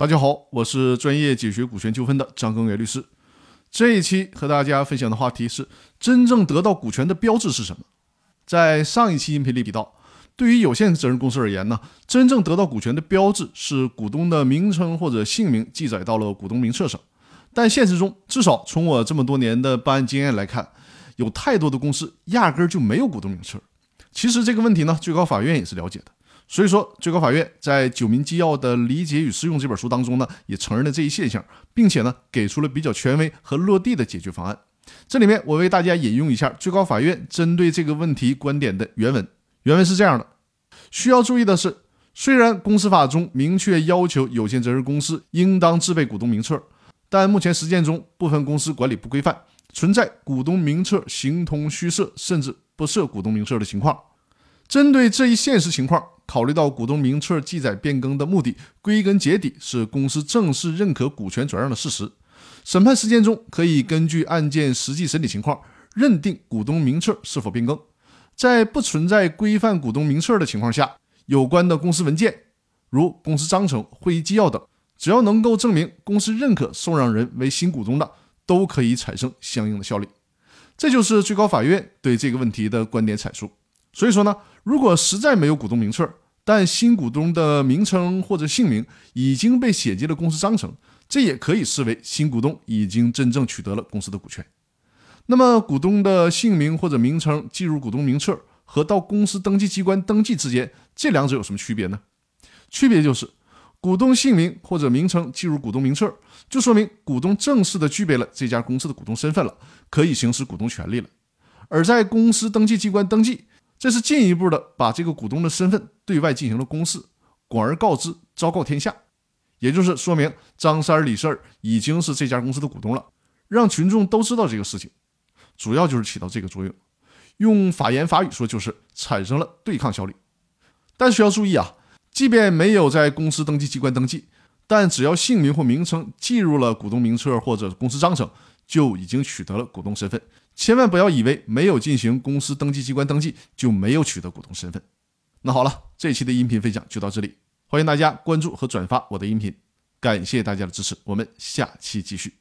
大家好，我是专业解决股权纠纷的张根元律师。这一期和大家分享的话题是：真正得到股权的标志是什么？在上一期音频里提到，对于有限责任公司而言呢，真正得到股权的标志是股东的名称或者姓名记载到了股东名册上。但现实中，至少从我这么多年的办案经验来看，有太多的公司压根儿就没有股东名册。其实这个问题呢，最高法院也是了解的。所以说，最高法院在《九民纪要的理解与适用》这本书当中呢，也承认了这一现象，并且呢，给出了比较权威和落地的解决方案。这里面，我为大家引用一下最高法院针对这个问题观点的原文。原文是这样的：需要注意的是，虽然公司法中明确要求有限责任公司应当制备股东名册，但目前实践中部分公司管理不规范，存在股东名册形同虚设，甚至不设股东名册的情况。针对这一现实情况。考虑到股东名册记载变更的目的，归根结底是公司正式认可股权转让的事实。审判实践中，可以根据案件实际审理情况，认定股东名册是否变更。在不存在规范股东名册的情况下，有关的公司文件，如公司章程、会议纪要等，只要能够证明公司认可受让人为新股东的，都可以产生相应的效力。这就是最高法院对这个问题的观点阐述。所以说呢，如果实在没有股东名册，但新股东的名称或者姓名已经被写进了公司章程，这也可以视为新股东已经真正取得了公司的股权。那么，股东的姓名或者名称记入股东名册和到公司登记机关登记之间，这两者有什么区别呢？区别就是，股东姓名或者名称记入股东名册，就说明股东正式的具备了这家公司的股东身份了，可以行使股东权利了；而在公司登记机关登记。这是进一步的把这个股东的身份对外进行了公示，广而告之，昭告天下，也就是说明张三李四已经是这家公司的股东了，让群众都知道这个事情，主要就是起到这个作用。用法言法语说，就是产生了对抗效力。但需要注意啊，即便没有在公司登记机关登记，但只要姓名或名称记入了股东名册或者公司章程，就已经取得了股东身份。千万不要以为没有进行公司登记机关登记就没有取得股东身份。那好了，这期的音频分享就到这里，欢迎大家关注和转发我的音频，感谢大家的支持，我们下期继续。